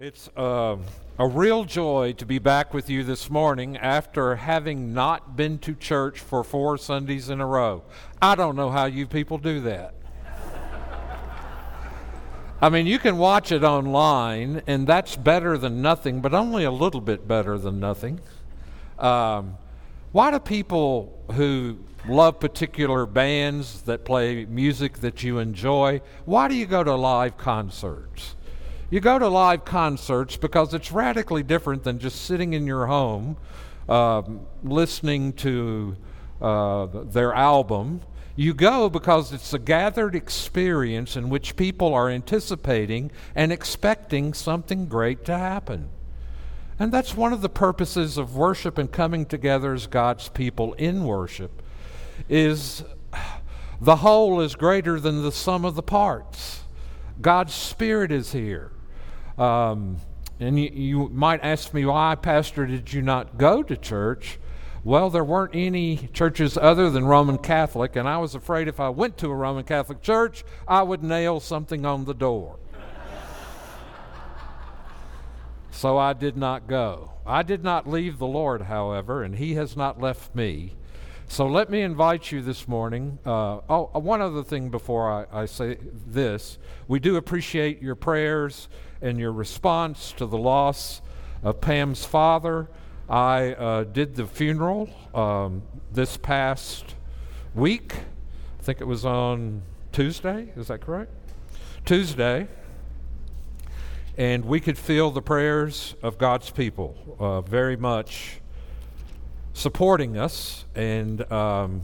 It's uh, a real joy to be back with you this morning after having not been to church for four Sundays in a row. I don't know how you people do that. I mean, you can watch it online, and that's better than nothing, but only a little bit better than nothing. Um, why do people who love particular bands that play music that you enjoy, why do you go to live concerts? You go to live concerts because it's radically different than just sitting in your home uh, listening to uh, their album. You go because it's a gathered experience in which people are anticipating and expecting something great to happen. And that's one of the purposes of worship and coming together as God's people in worship is the whole is greater than the sum of the parts. God's spirit is here. Um, and you, you might ask me, why, Pastor, did you not go to church? Well, there weren't any churches other than Roman Catholic, and I was afraid if I went to a Roman Catholic church, I would nail something on the door. so I did not go. I did not leave the Lord, however, and He has not left me. So let me invite you this morning. Uh, oh, uh, one other thing before I, I say this. We do appreciate your prayers and your response to the loss of Pam's father. I uh, did the funeral um, this past week. I think it was on Tuesday. Is that correct? Tuesday. And we could feel the prayers of God's people uh, very much supporting us. And um,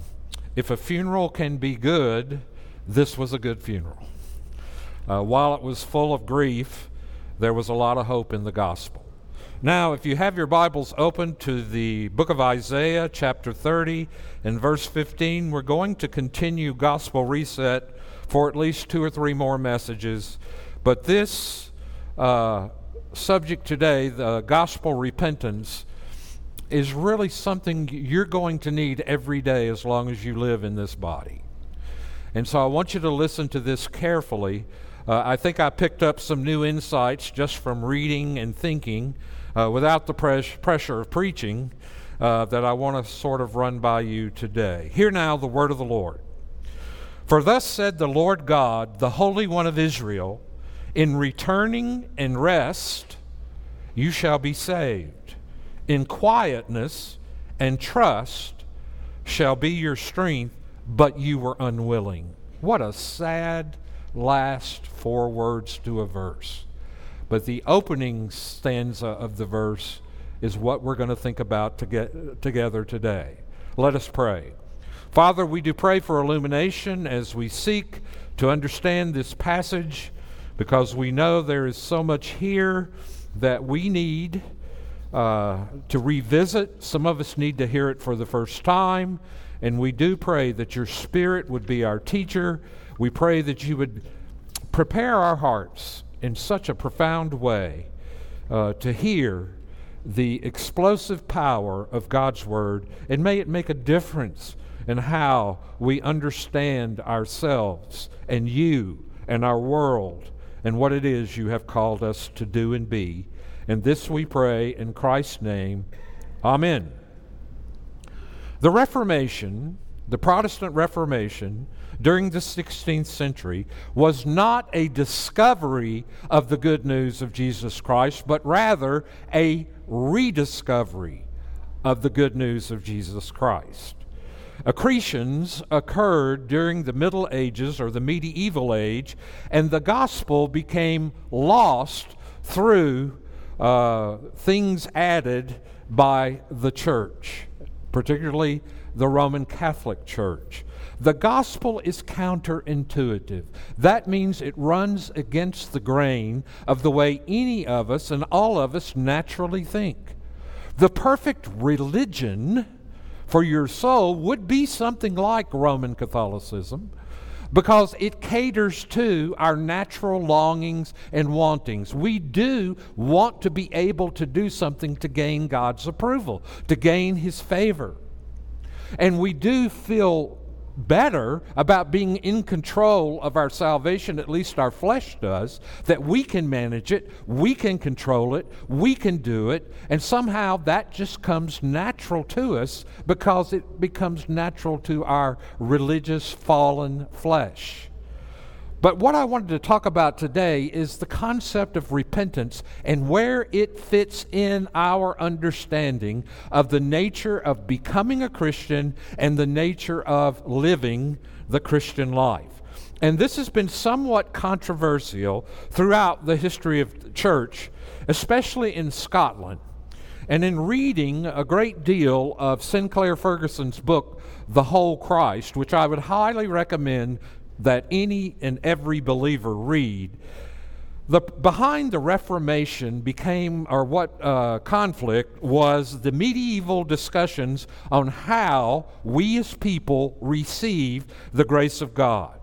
if a funeral can be good, this was a good funeral. Uh, while it was full of grief, there was a lot of hope in the gospel. Now, if you have your Bibles open to the book of Isaiah, chapter 30, and verse 15, we're going to continue Gospel Reset for at least two or three more messages. But this uh, subject today, the gospel repentance, is really something you're going to need every day as long as you live in this body. And so I want you to listen to this carefully uh, I think I picked up some new insights just from reading and thinking uh, without the pres- pressure of preaching uh, that I want to sort of run by you today. Hear now the word of the Lord. For thus said the Lord God, the Holy One of Israel, in returning and rest you shall be saved. In quietness and trust shall be your strength, but you were unwilling. What a sad last four words to a verse. But the opening stanza of the verse is what we're going to think about to get together today. Let us pray. Father, we do pray for illumination as we seek to understand this passage because we know there is so much here that we need uh, to revisit. Some of us need to hear it for the first time. And we do pray that your Spirit would be our teacher we pray that you would prepare our hearts in such a profound way uh, to hear the explosive power of God's Word, and may it make a difference in how we understand ourselves and you and our world and what it is you have called us to do and be. And this we pray in Christ's name. Amen. The Reformation, the Protestant Reformation, during the 16th century was not a discovery of the good news of Jesus Christ, but rather a rediscovery of the good news of Jesus Christ. Accretions occurred during the Middle Ages or the medieval age, and the gospel became lost through uh, things added by the church, particularly the Roman Catholic Church. The gospel is counterintuitive. That means it runs against the grain of the way any of us and all of us naturally think. The perfect religion for your soul would be something like Roman Catholicism because it caters to our natural longings and wantings. We do want to be able to do something to gain God's approval, to gain His favor. And we do feel better about being in control of our salvation, at least our flesh does, that we can manage it, we can control it, we can do it, and somehow that just comes natural to us because it becomes natural to our religious fallen flesh. But what I wanted to talk about today is the concept of repentance and where it fits in our understanding of the nature of becoming a Christian and the nature of living the Christian life. And this has been somewhat controversial throughout the history of the church, especially in Scotland. And in reading a great deal of Sinclair Ferguson's book, The Whole Christ, which I would highly recommend that any and every believer read. The, behind the Reformation became, or what uh, conflict was the medieval discussions on how we as people received the grace of God.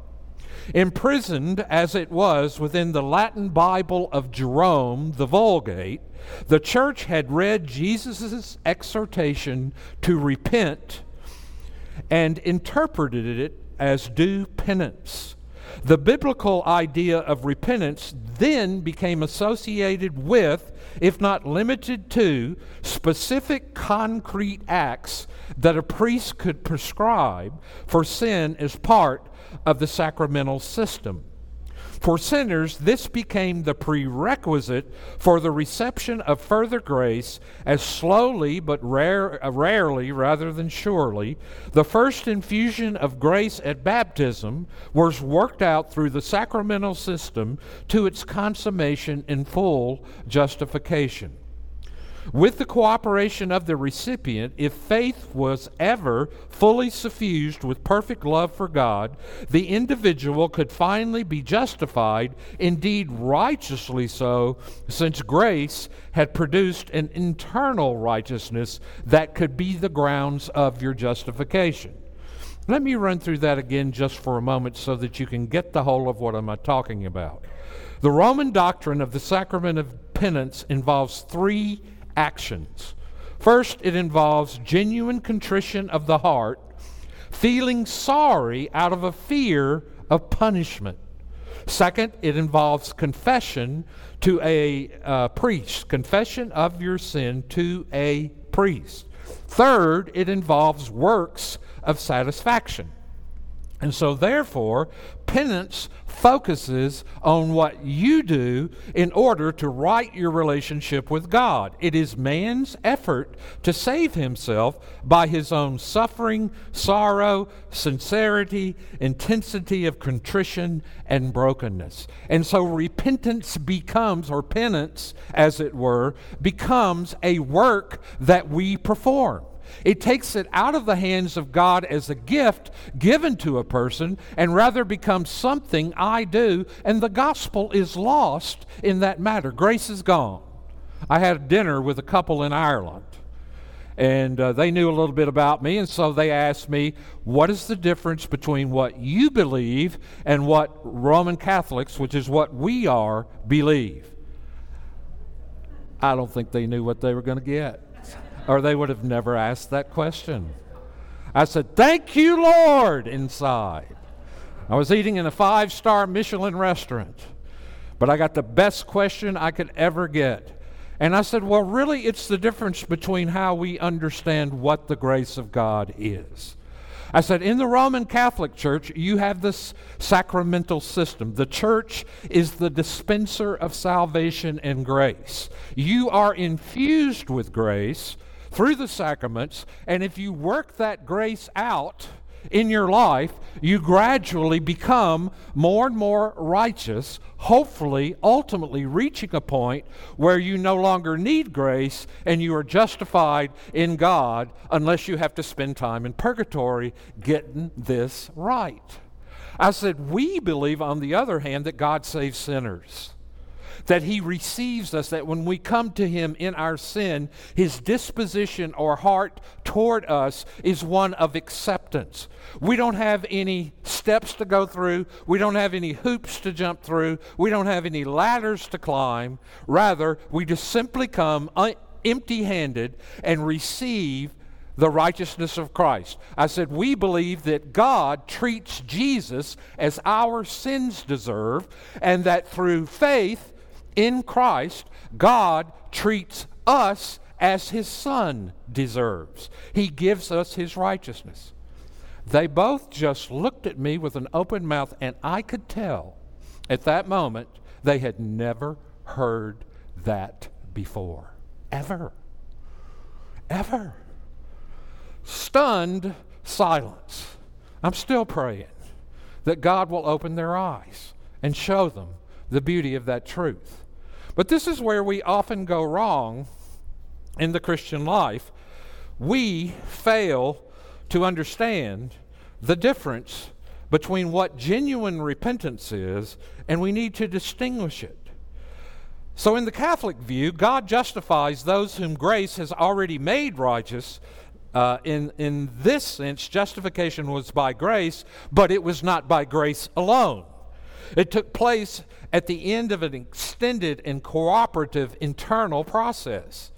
Imprisoned as it was within the Latin Bible of Jerome, the Vulgate, the church had read Jesus' exhortation to repent and interpreted it as due penance. The biblical idea of repentance then became associated with, if not limited to, specific concrete acts that a priest could prescribe for sin as part of the sacramental system. For sinners, this became the prerequisite for the reception of further grace, as slowly but rare, uh, rarely rather than surely, the first infusion of grace at baptism was worked out through the sacramental system to its consummation in full justification. With the cooperation of the recipient, if faith was ever fully suffused with perfect love for God, the individual could finally be justified, indeed righteously so, since grace had produced an internal righteousness that could be the grounds of your justification. Let me run through that again just for a moment so that you can get the whole of what I'm talking about. The Roman doctrine of the sacrament of penance involves three actions. First, it involves genuine contrition of the heart, feeling sorry out of a fear of punishment. Second, it involves confession to a uh, priest, confession of your sin to a priest. Third, it involves works of satisfaction. And so, therefore, penance focuses on what you do in order to right your relationship with God. It is man's effort to save himself by his own suffering, sorrow, sincerity, intensity of contrition, and brokenness. And so, repentance becomes, or penance, as it were, becomes a work that we perform. It takes it out of the hands of God as a gift given to a person and rather becomes something I do, and the gospel is lost in that matter. Grace is gone. I had dinner with a couple in Ireland, and uh, they knew a little bit about me, and so they asked me, What is the difference between what you believe and what Roman Catholics, which is what we are, believe? I don't think they knew what they were going to get or they would have never asked that question. I said, Thank you, Lord, inside. I was eating in a five star Michelin restaurant, but I got the best question I could ever get. And I said, Well, really, it's the difference between how we understand what the grace of God is. I said, in the Roman Catholic Church, you have this sacramental system. The church is the dispenser of salvation and grace. You are infused with grace through the sacraments, and if you work that grace out in your life, you gradually become more and more righteous, hopefully, ultimately reaching a point where you no longer need grace and you are justified in God unless you have to spend time in purgatory getting this right. I said, we believe, on the other hand, that God saves sinners that He receives us, that when we come to Him in our sin, His disposition or heart toward us is one of acceptance. We don't have any steps to go through, we don't have any hoops to jump through, we don't have any ladders to climb. Rather, we just simply come uh, empty handed and receive the righteousness of Christ. I said, we believe that God treats Jesus as our sins deserve, and that through faith in Christ, God treats us as his Son deserves. He gives us his righteousness. They both just looked at me with an open mouth, and I could tell at that moment they had never heard that before. Ever. Ever. Stunned silence. I'm still praying that God will open their eyes and show them the beauty of that truth. But this is where we often go wrong in the Christian life. We fail to understand the difference between what genuine repentance is, and we need to distinguish it. So, in the Catholic view, God justifies those whom grace has already made righteous. Uh, in, in this sense, justification was by grace, but it was not by grace alone. It took place at the end of an extended and cooperative internal process.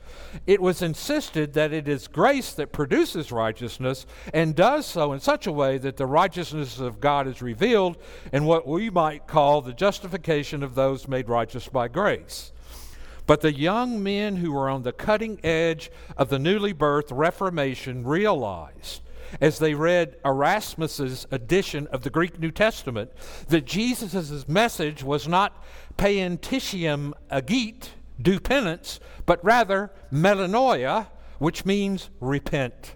It was insisted that it is grace that produces righteousness and does so in such a way that the righteousness of God is revealed in what we might call the justification of those made righteous by grace. But the young men who were on the cutting edge of the newly birthed Reformation realized as they read Erasmus's edition of the Greek New Testament that Jesus' message was not poenitentiam agite, do penance, but rather metanoia, which means repent.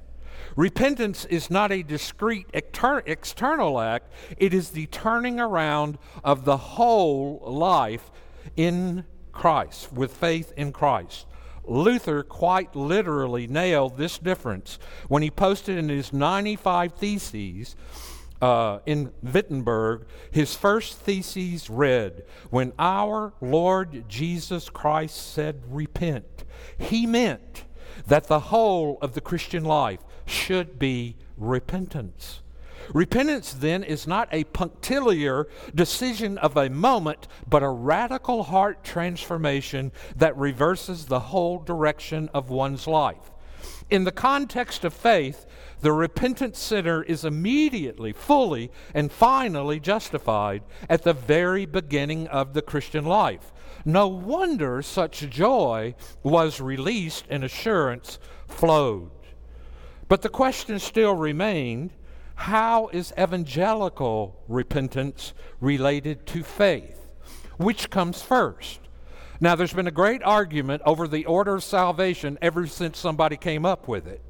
Repentance is not a discrete external act, it is the turning around of the whole life in Christ, with faith in Christ. Luther quite literally nailed this difference when he posted in his 95 Theses uh, in Wittenberg, his first thesis read, When our Lord Jesus Christ said, Repent, he meant that the whole of the Christian life should be repentance. Repentance, then, is not a punctiliar decision of a moment, but a radical heart transformation that reverses the whole direction of one's life. In the context of faith, the repentant sinner is immediately, fully, and finally justified at the very beginning of the Christian life. No wonder such joy was released and assurance flowed. But the question still remained how is evangelical repentance related to faith? Which comes first? Now, there's been a great argument over the order of salvation ever since somebody came up with it.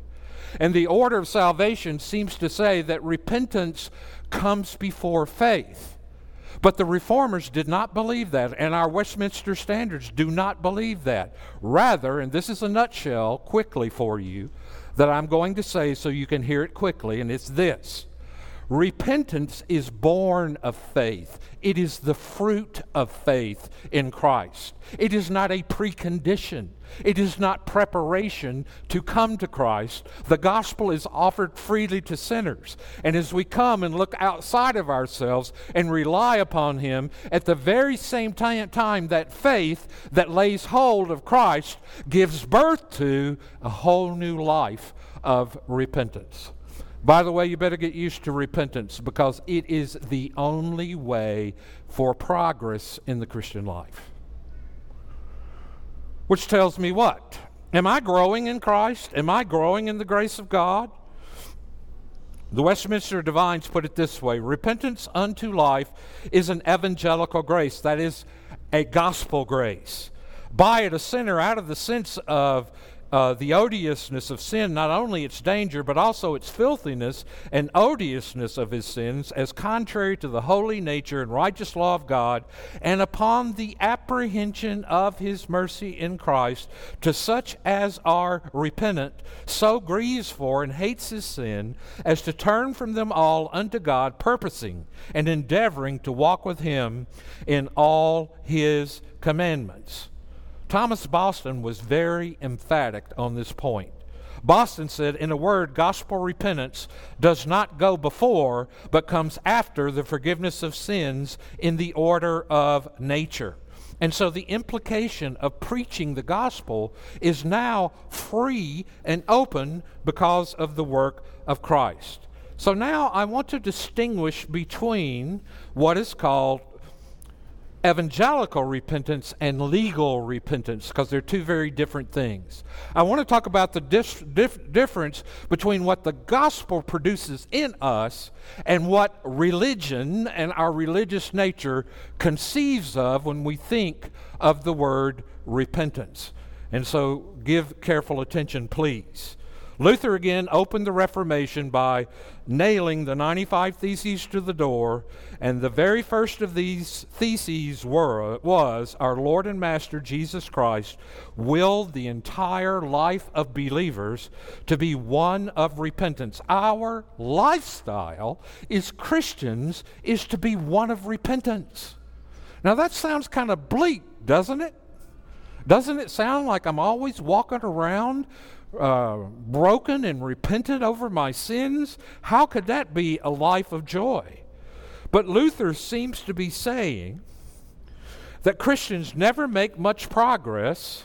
And the order of salvation seems to say that repentance comes before faith. But the reformers did not believe that, and our Westminster standards do not believe that. Rather, and this is a nutshell quickly for you that I'm going to say so you can hear it quickly, and it's this Repentance is born of faith. It is the fruit of faith in Christ. It is not a precondition. It is not preparation to come to Christ. The gospel is offered freely to sinners. And as we come and look outside of ourselves and rely upon Him, at the very same time, that faith that lays hold of Christ gives birth to a whole new life of repentance. By the way, you better get used to repentance because it is the only way for progress in the Christian life. Which tells me what? Am I growing in Christ? Am I growing in the grace of God? The Westminster Divines put it this way Repentance unto life is an evangelical grace, that is, a gospel grace. By it, a sinner, out of the sense of uh, the odiousness of sin, not only its danger, but also its filthiness and odiousness of his sins, as contrary to the holy nature and righteous law of God, and upon the apprehension of his mercy in Christ, to such as are repentant, so grieves for and hates his sin, as to turn from them all unto God, purposing and endeavoring to walk with him in all his commandments. Thomas Boston was very emphatic on this point. Boston said, in a word, gospel repentance does not go before, but comes after the forgiveness of sins in the order of nature. And so the implication of preaching the gospel is now free and open because of the work of Christ. So now I want to distinguish between what is called evangelical repentance and legal repentance because they're two very different things. I want to talk about the dif- dif- difference between what the gospel produces in us and what religion and our religious nature conceives of when we think of the word repentance. And so give careful attention, please. Luther again opened the Reformation by nailing the 95 Theses to the door, and the very first of these theses were, was our Lord and Master Jesus Christ willed the entire life of believers to be one of repentance. Our lifestyle is Christians is to be one of repentance. Now that sounds kind of bleak, doesn't it? Doesn't it sound like I'm always walking around uh, broken and repentant over my sins? How could that be a life of joy? But Luther seems to be saying that Christians never make much progress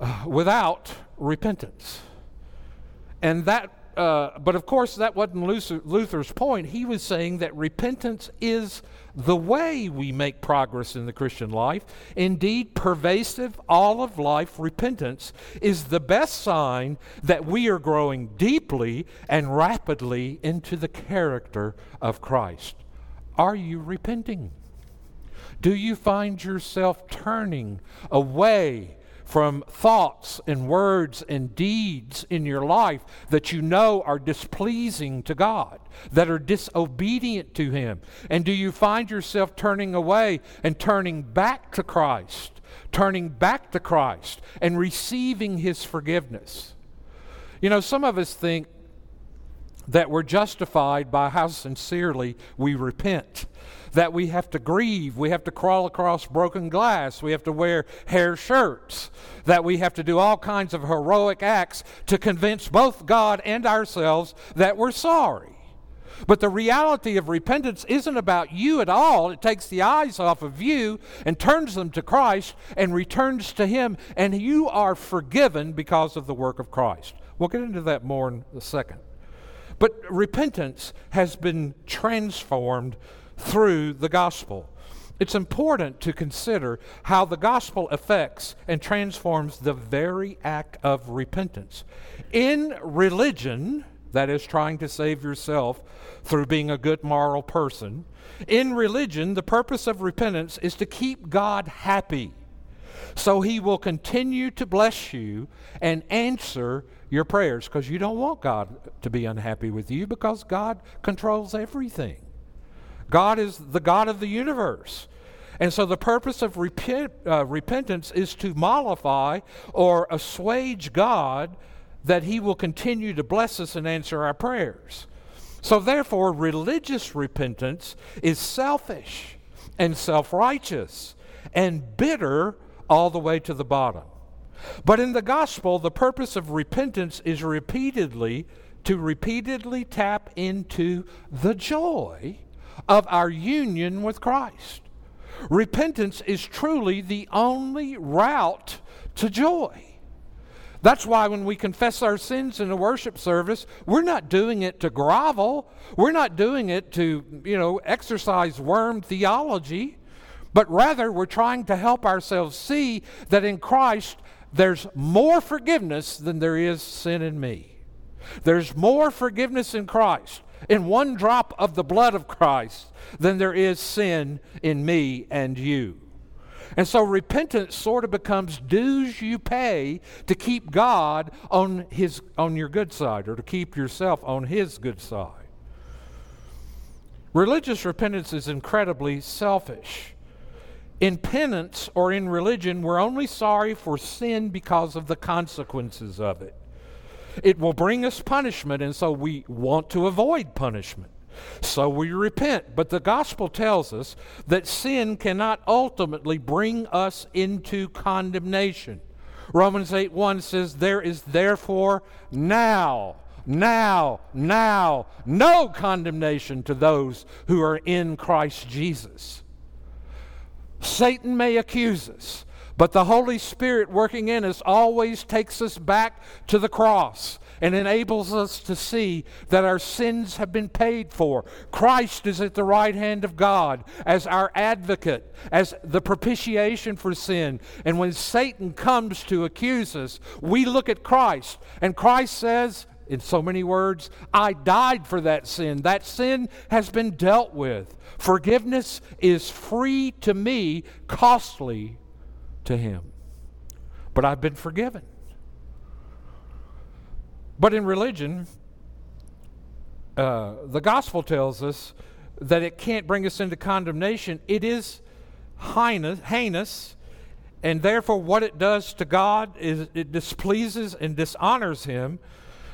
uh, without repentance. And that uh, but of course, that wasn't Luther, Luther's point. He was saying that repentance is the way we make progress in the Christian life. Indeed, pervasive, all of life repentance is the best sign that we are growing deeply and rapidly into the character of Christ. Are you repenting? Do you find yourself turning away from thoughts and words and deeds in your life that you know are displeasing to God, that are disobedient to Him? And do you find yourself turning away and turning back to Christ, turning back to Christ and receiving His forgiveness? You know, some of us think that we're justified by how sincerely we repent that we have to grieve, we have to crawl across broken glass, we have to wear hair shirts, that we have to do all kinds of heroic acts to convince both God and ourselves that we're sorry. But the reality of repentance isn't about you at all. It takes the eyes off of you and turns them to Christ and returns to Him, and you are forgiven because of the work of Christ. We'll get into that more in a second. But repentance has been transformed through the gospel. It's important to consider how the gospel affects and transforms the very act of repentance. In religion, that is, trying to save yourself through being a good moral person, in religion, the purpose of repentance is to keep God happy. So he will continue to bless you and answer your prayers because you don't want God to be unhappy with you because God controls everything. God is the God of the universe. And so the purpose of repent, uh, repentance is to mollify or assuage God that He will continue to bless us and answer our prayers. So therefore, religious repentance is selfish and self righteous and bitter all the way to the bottom. But in the gospel, the purpose of repentance is repeatedly to repeatedly tap into the joy of our union with Christ. Repentance is truly the only route to joy. That's why when we confess our sins in a worship service, we're not doing it to grovel. We're not doing it to, you know, exercise worm theology, but rather we're trying to help ourselves see that in Christ there's more forgiveness than there is sin in me. There's more forgiveness in Christ in one drop of the blood of Christ than there is sin in me and you. And so repentance sort of becomes dues you pay to keep God on his on your good side or to keep yourself on his good side. Religious repentance is incredibly selfish. In penance or in religion, we're only sorry for sin because of the consequences of it. It will bring us punishment, and so we want to avoid punishment. So we repent. But the gospel tells us that sin cannot ultimately bring us into condemnation. Romans 8 1 says, There is therefore now, now, now, no condemnation to those who are in Christ Jesus. Satan may accuse us, but the Holy Spirit working in us always takes us back to the cross and enables us to see that our sins have been paid for. Christ is at the right hand of God as our advocate, as the propitiation for sin. And when Satan comes to accuse us, we look at Christ, and Christ says, in so many words, I died for that sin. That sin has been dealt with. Forgiveness is free to me, costly to him. But I've been forgiven. But in religion, uh, the gospel tells us that it can't bring us into condemnation. It is heinous, heinous, and therefore what it does to God is it displeases and dishonors Him.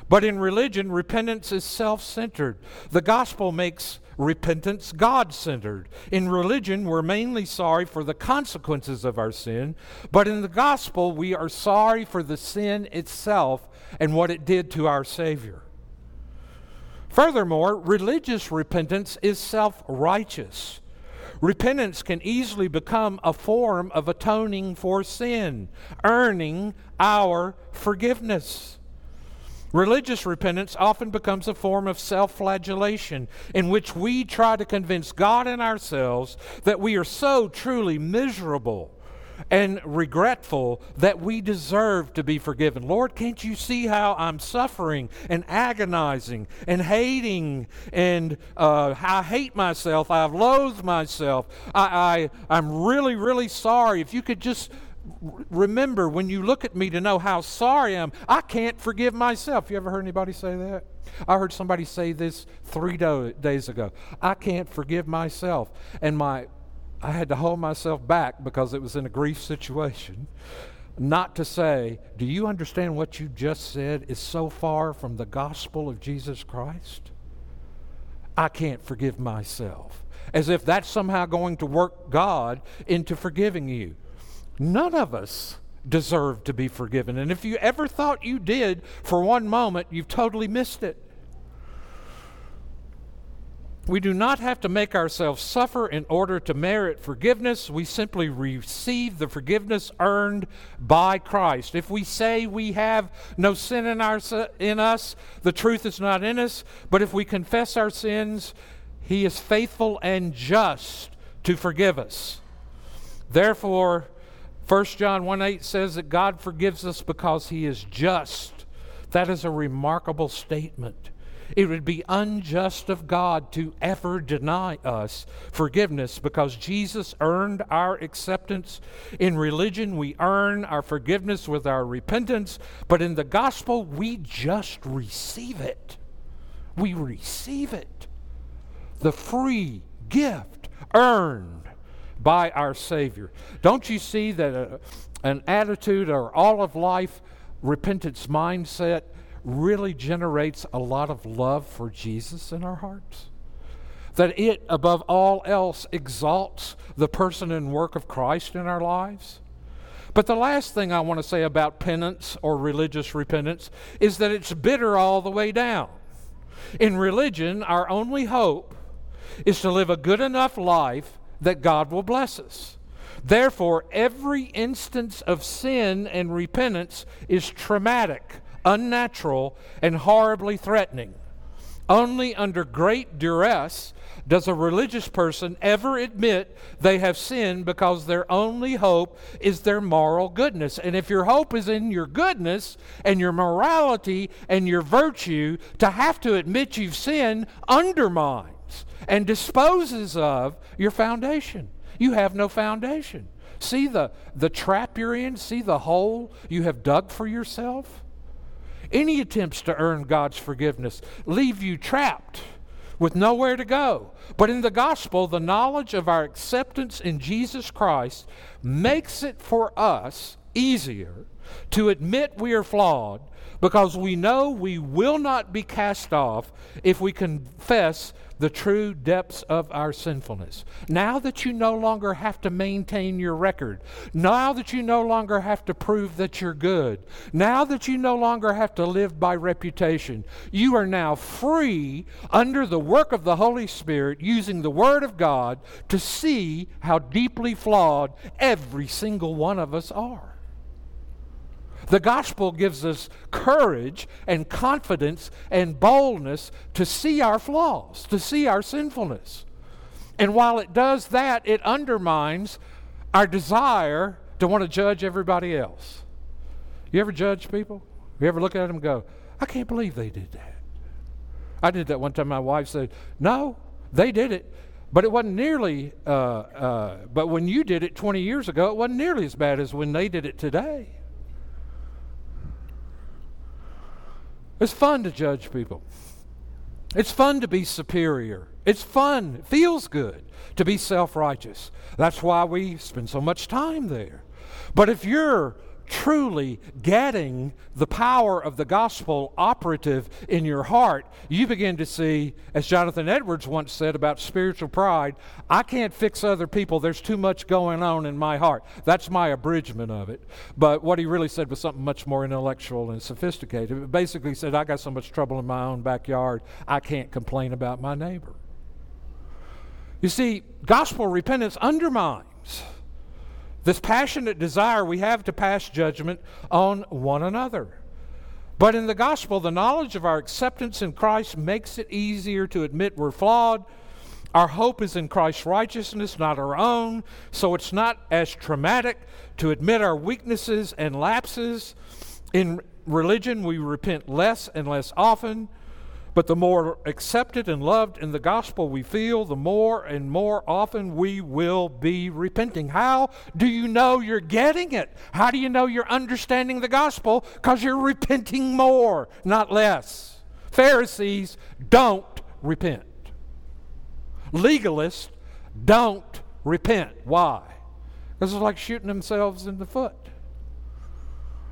But in religion, repentance is self centered. The gospel makes repentance God centered. In religion, we're mainly sorry for the consequences of our sin, but in the gospel, we are sorry for the sin itself and what it did to our Savior. Furthermore, religious repentance is self righteous. Repentance can easily become a form of atoning for sin, earning our forgiveness. Religious repentance often becomes a form of self flagellation in which we try to convince God and ourselves that we are so truly miserable and regretful that we deserve to be forgiven. Lord, can't you see how I'm suffering and agonizing and hating and uh, I hate myself? I've loathed myself. I, I, I'm really, really sorry. If you could just remember when you look at me to know how sorry I am, I can't forgive myself. You ever heard anybody say that? I heard somebody say this three do- days ago. I can't forgive myself. And my I had to hold myself back because it was in a grief situation. Not to say, do you understand what you just said is so far from the gospel of Jesus Christ? I can't forgive myself. As if that's somehow going to work God into forgiving you. None of us deserve to be forgiven. And if you ever thought you did for one moment, you've totally missed it. We do not have to make ourselves suffer in order to merit forgiveness. We simply receive the forgiveness earned by Christ. If we say we have no sin in, our, in us, the truth is not in us. But if we confess our sins, He is faithful and just to forgive us. Therefore, 1 John 1 8 says that God forgives us because He is just. That is a remarkable statement. It would be unjust of God to ever deny us forgiveness because Jesus earned our acceptance. In religion, we earn our forgiveness with our repentance, but in the gospel, we just receive it. We receive it. The free gift earned by our Savior. Don't you see that a, an attitude or all of life repentance mindset really generates a lot of love for Jesus in our hearts? That it, above all else, exalts the person and work of Christ in our lives? But the last thing I want to say about penance or religious repentance is that it's bitter all the way down. In religion, our only hope is to live a good enough life that God will bless us. Therefore, every instance of sin and repentance is traumatic unnatural, and horribly threatening. Only under great duress does a religious person ever admit they have sinned because their only hope is their moral goodness. And if your hope is in your goodness and your morality and your virtue, to have to admit you've sinned undermines and disposes of your foundation. You have no foundation. See the, the trap you're in? See the hole you have dug for yourself? Any attempts to earn God's forgiveness leave you trapped with nowhere to go. But in the gospel, the knowledge of our acceptance in Jesus Christ makes it for us easier to admit we are flawed because we know we will not be cast off if we confess the true depths of our sinfulness. Now that you no longer have to maintain your record, now that you no longer have to prove that you're good, now that you no longer have to live by reputation, you are now free under the work of the Holy Spirit using the Word of God to see how deeply flawed every single one of us are. The gospel gives us courage and confidence and boldness to see our flaws, to see our sinfulness. And while it does that, it undermines our desire to want to judge everybody else. You ever judge people? You ever look at them and go, I can't believe they did that? I did that one time. My wife said, No, they did it. But it wasn't nearly, uh, uh, but when you did it 20 years ago, it wasn't nearly as bad as when they did it today. It's fun to judge people. It's fun to be superior. It's fun. It feels good to be self righteous. That's why we spend so much time there. But if you're truly getting the power of the gospel operative in your heart, you begin to see, as Jonathan Edwards once said about spiritual pride, I can't fix other people. There's too much going on in my heart. That's my abridgment of it. But what he really said was something much more intellectual and sophisticated. It basically said, I got so much trouble in my own backyard, I can't complain about my neighbor. You see, gospel repentance undermines this passionate desire we have to pass judgment on one another. But in the gospel, the knowledge of our acceptance in Christ makes it easier to admit we're flawed. Our hope is in Christ's righteousness, not our own, so it's not as traumatic to admit our weaknesses and lapses. In religion, we repent less and less often. But the more accepted and loved in the gospel we feel, the more and more often we will be repenting. How do you know you're getting it? How do you know you're understanding the gospel? Because you're repenting more, not less. Pharisees don't repent, legalists don't repent. Why? Because it's like shooting themselves in the foot.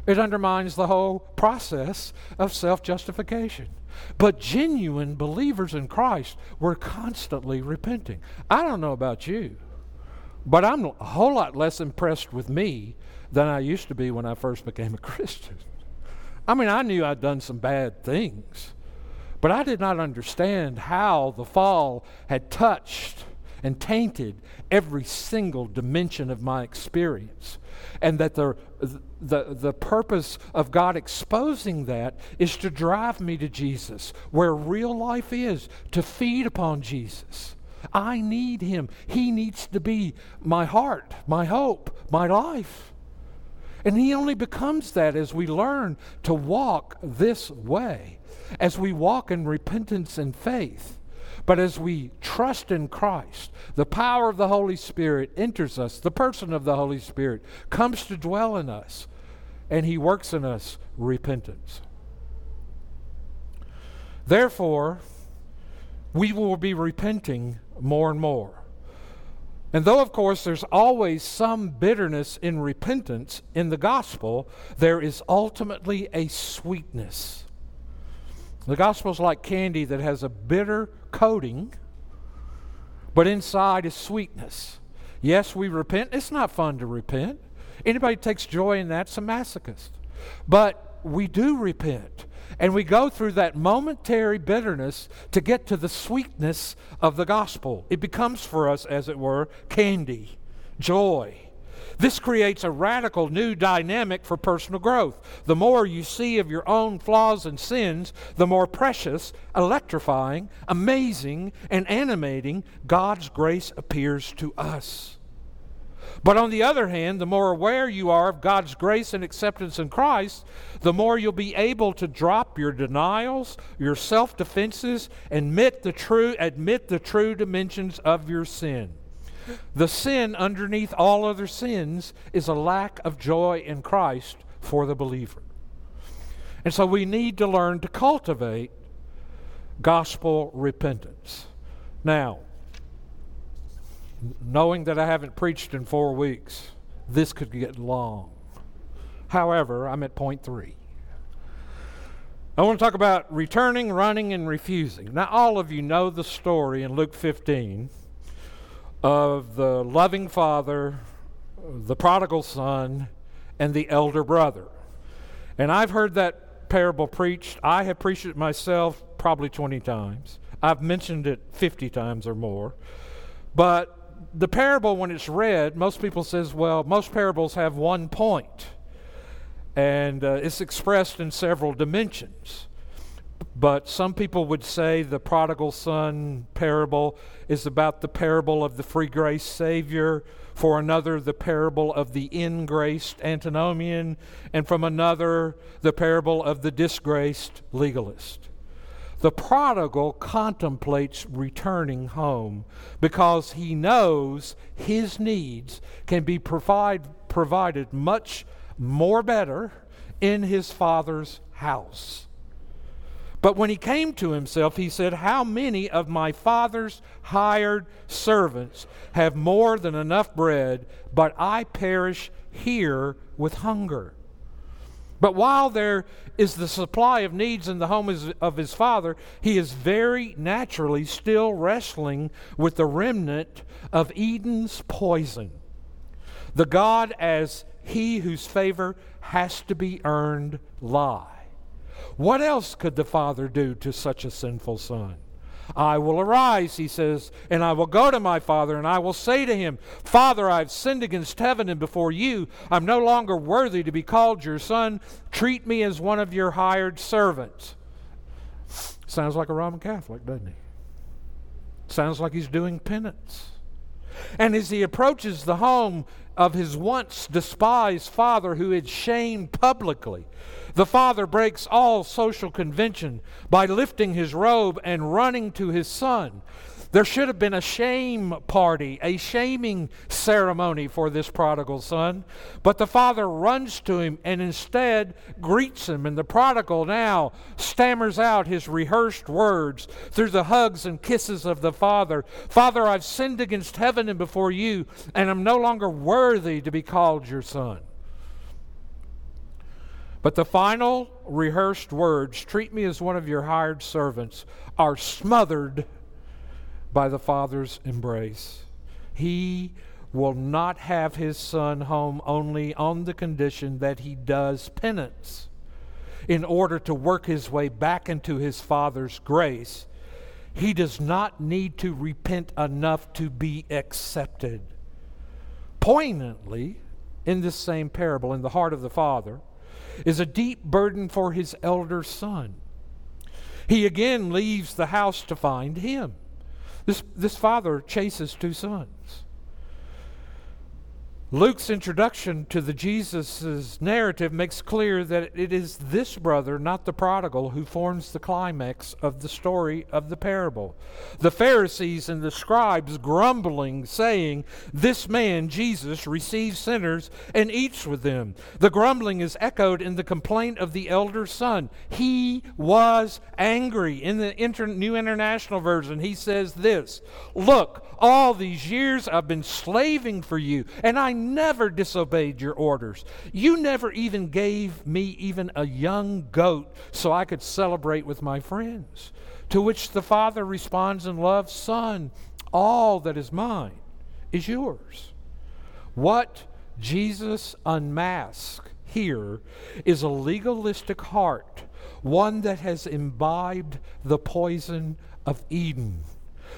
It undermines the whole process of self justification. But genuine believers in Christ were constantly repenting. I don't know about you, but I'm a whole lot less impressed with me than I used to be when I first became a Christian. I mean, I knew I'd done some bad things, but I did not understand how the fall had touched and tainted every single dimension of my experience. And that the, the, the purpose of God exposing that is to drive me to Jesus, where real life is, to feed upon Jesus. I need Him. He needs to be my heart, my hope, my life. And He only becomes that as we learn to walk this way, as we walk in repentance and faith. But as we trust in Christ, the power of the Holy Spirit enters us. The person of the Holy Spirit comes to dwell in us, and he works in us repentance. Therefore, we will be repenting more and more. And though, of course, there's always some bitterness in repentance in the gospel, there is ultimately a sweetness. The gospel is like candy that has a bitter coating, but inside is sweetness. Yes, we repent. It's not fun to repent. Anybody takes joy in that's a masochist. But we do repent. And we go through that momentary bitterness to get to the sweetness of the gospel. It becomes for us, as it were, candy, joy. This creates a radical new dynamic for personal growth. The more you see of your own flaws and sins, the more precious, electrifying, amazing, and animating God's grace appears to us. But on the other hand, the more aware you are of God's grace and acceptance in Christ, the more you'll be able to drop your denials, your self defenses, admit the true, admit the true dimensions of your sin. The sin underneath all other sins is a lack of joy in Christ for the believer. And so we need to learn to cultivate gospel repentance. Now, knowing that I haven't preached in four weeks, this could get long. However, I'm at point three. I want to talk about returning, running, and refusing. Now, all of you know the story in Luke 15 of the loving father, the prodigal son, and the elder brother. And I've heard that parable preached. I have preached it myself probably 20 times. I've mentioned it 50 times or more. But the parable, when it's read, most people says, well, most parables have one point and uh, it's expressed in several dimensions. But some people would say the prodigal son parable is about the parable of the free grace Savior, for another, the parable of the ingraced antinomian, and from another, the parable of the disgraced legalist. The prodigal contemplates returning home because he knows his needs can be provide, provided much more better in his father's house. But when he came to himself, he said, How many of my father's hired servants have more than enough bread, but I perish here with hunger? But while there is the supply of needs in the home of his father, he is very naturally still wrestling with the remnant of Eden's poison. The God as he whose favor has to be earned lie. What else could the Father do to such a sinful son? I will arise, he says, and I will go to my father, and I will say to him, Father, I have sinned against heaven and before you. I'm no longer worthy to be called your son. Treat me as one of your hired servants. Sounds like a Roman Catholic, doesn't he? Sounds like he's doing penance. And as he approaches the home of his once despised father who had shamed publicly, the father breaks all social convention by lifting his robe and running to his son. There should have been a shame party, a shaming ceremony for this prodigal son. But the father runs to him and instead greets him. And the prodigal now stammers out his rehearsed words through the hugs and kisses of the father Father, I've sinned against heaven and before you, and I'm no longer worthy to be called your son. But the final rehearsed words, treat me as one of your hired servants, are smothered by the Father's embrace. He will not have his son home only on the condition that he does penance in order to work his way back into his Father's grace. He does not need to repent enough to be accepted. Poignantly, in this same parable, in the heart of the Father, is a deep burden for his elder son. He again leaves the house to find him. This, this father chases two sons. Luke's introduction to the Jesus' narrative makes clear that it is this brother, not the prodigal, who forms the climax of the story of the parable. The Pharisees and the scribes grumbling, saying, This man, Jesus, receives sinners and eats with them. The grumbling is echoed in the complaint of the elder son. He was angry. In the Inter- New International Version, he says this Look, all these years I've been slaving for you, and I never disobeyed your orders. You never even gave me even a young goat so I could celebrate with my friends. To which the father responds in love Son, all that is mine is yours. What Jesus unmasks here is a legalistic heart, one that has imbibed the poison of Eden.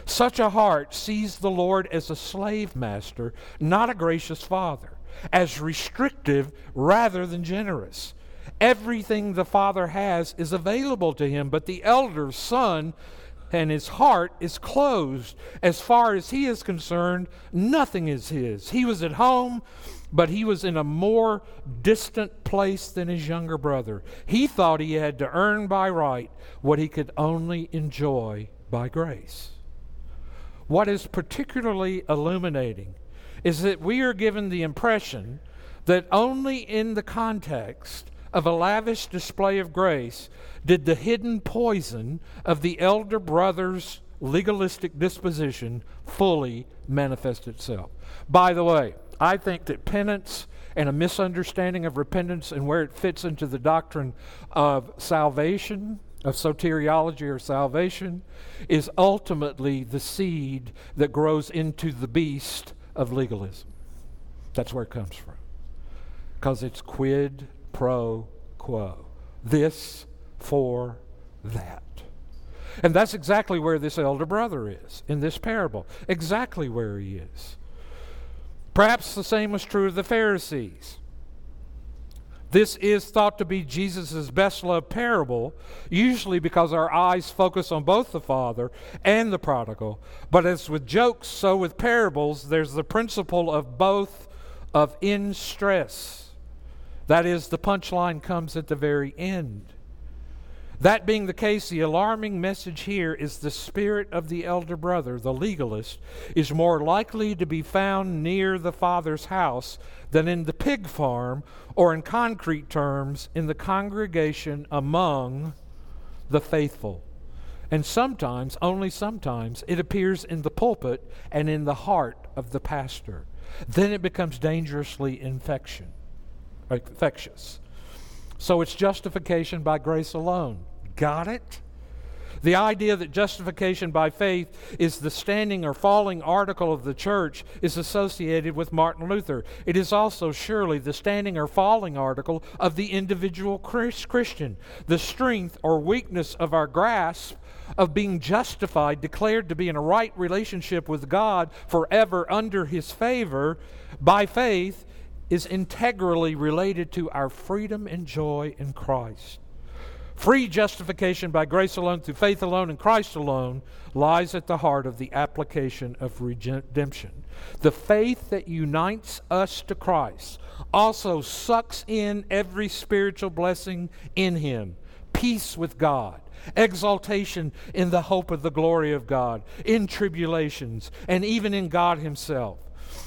Such a heart sees the Lord as a slave master, not a gracious father, as restrictive rather than generous. Everything the father has is available to him, but the elder son and his heart is closed. As far as he is concerned, nothing is his. He was at home, but he was in a more distant place than his younger brother. He thought he had to earn by right what he could only enjoy by grace. What is particularly illuminating is that we are given the impression that only in the context of a lavish display of grace did the hidden poison of the elder brother's legalistic disposition fully manifest itself. By the way, I think that penance and a misunderstanding of repentance and where it fits into the doctrine of salvation, of soteriology or salvation, is ultimately the seed that grows into the beast of legalism. That's where it comes from. Because it's quid pro quo. This for that. And that's exactly where this elder brother is in this parable. Exactly where he is. Perhaps the same was true of the Pharisees. This is thought to be Jesus' best loved parable, usually because our eyes focus on both the Father and the prodigal. But as with jokes, so with parables, there's the principle of both of in stress. That is, the punchline comes at the very end. That being the case, the alarming message here is the spirit of the elder brother, the legalist, is more likely to be found near the father's house than in the pig farm, or in concrete terms, in the congregation among the faithful. And sometimes, only sometimes, it appears in the pulpit and in the heart of the pastor. Then it becomes dangerously infection, infectious. So it's justification by grace alone. Got it? The idea that justification by faith is the standing or falling article of the church is associated with Martin Luther. It is also surely the standing or falling article of the individual Christian. The strength or weakness of our grasp of being justified, declared to be in a right relationship with God forever under His favor by faith, is integrally related to our freedom and joy in Christ. Free justification by grace alone, through faith alone, in Christ alone, lies at the heart of the application of redemption. The faith that unites us to Christ also sucks in every spiritual blessing in Him peace with God, exaltation in the hope of the glory of God, in tribulations, and even in God Himself.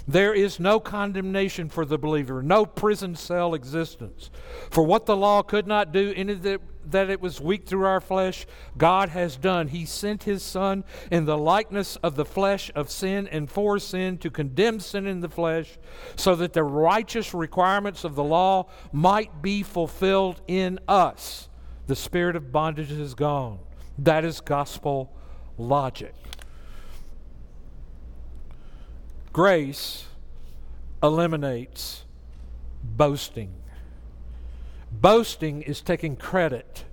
There is no condemnation for the believer, no prison cell existence. For what the law could not do, in that it was weak through our flesh, God has done. He sent His Son in the likeness of the flesh of sin and for sin to condemn sin in the flesh, so that the righteous requirements of the law might be fulfilled in us. The spirit of bondage is gone. That is gospel logic. Grace eliminates boasting. Boasting is taking credit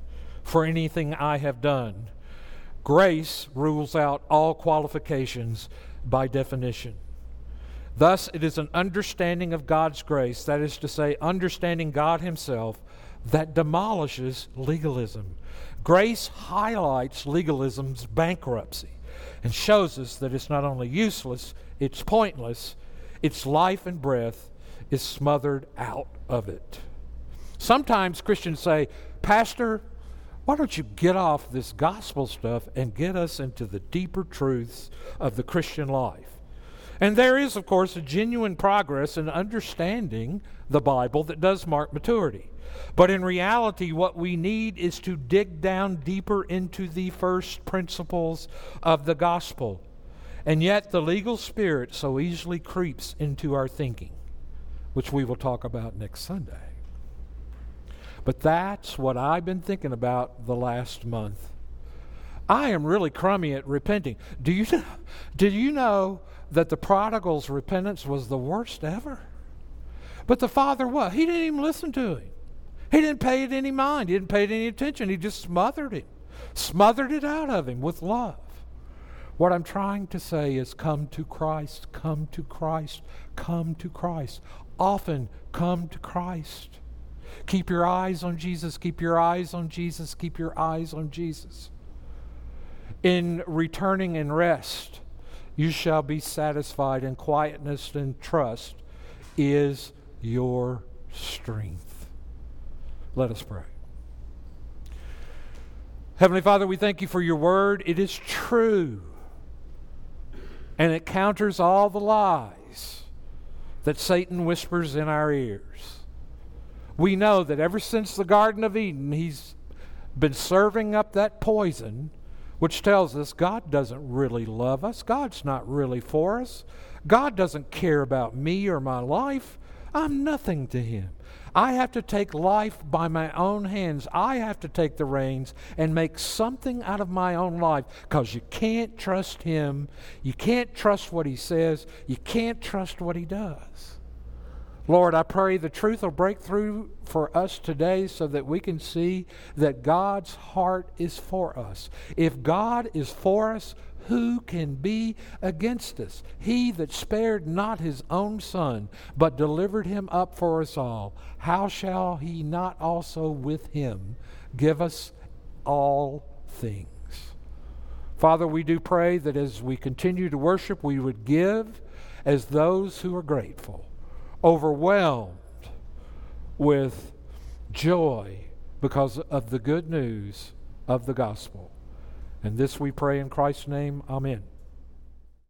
for anything I have done. Grace rules out all qualifications by definition. Thus, it is an understanding of God's grace, that is to say, understanding God Himself, that demolishes legalism. Grace highlights legalism's bankruptcy and shows us that it's not only useless, it's pointless, its life and breath is smothered out of it. Sometimes Christians say, Pastor, why don't you get off this gospel stuff and get us into the deeper truths of the Christian life? And there is, of course, a genuine progress in understanding the Bible that does mark maturity. But in reality, what we need is to dig down deeper into the first principles of the gospel. And yet, the legal spirit so easily creeps into our thinking, which we will talk about next Sunday. But that's what I've been thinking about the last month. I am really crummy at repenting. Do you know, did you know that the prodigal's repentance was the worst ever? But the father what? He didn't even listen to him. He didn't pay it any mind. He didn't pay it any attention. He just smothered him, smothered it out of him with love. What I'm trying to say is come to Christ, come to Christ, come to Christ. Often come to Christ. Keep your eyes on Jesus, keep your eyes on Jesus, keep your eyes on Jesus. In returning and rest, you shall be satisfied, and quietness and trust is your strength. Let us pray. Heavenly Father, we thank you for your word. It is true, and it counters all the lies that Satan whispers in our ears. We know that ever since the Garden of Eden, he's been serving up that poison, which tells us God doesn't really love us, God's not really for us, God doesn't care about me or my life. I'm nothing to him. I have to take life by my own hands. I have to take the reins and make something out of my own life because you can't trust him. You can't trust what he says. You can't trust what he does. Lord, I pray the truth will break through for us today so that we can see that God's heart is for us. If God is for us, who can be against us? He that spared not his own son, but delivered him up for us all, how shall he not also with him give us all things? Father, we do pray that as we continue to worship, we would give as those who are grateful, overwhelmed with joy because of the good news of the gospel. And this we pray in Christ's name. Amen.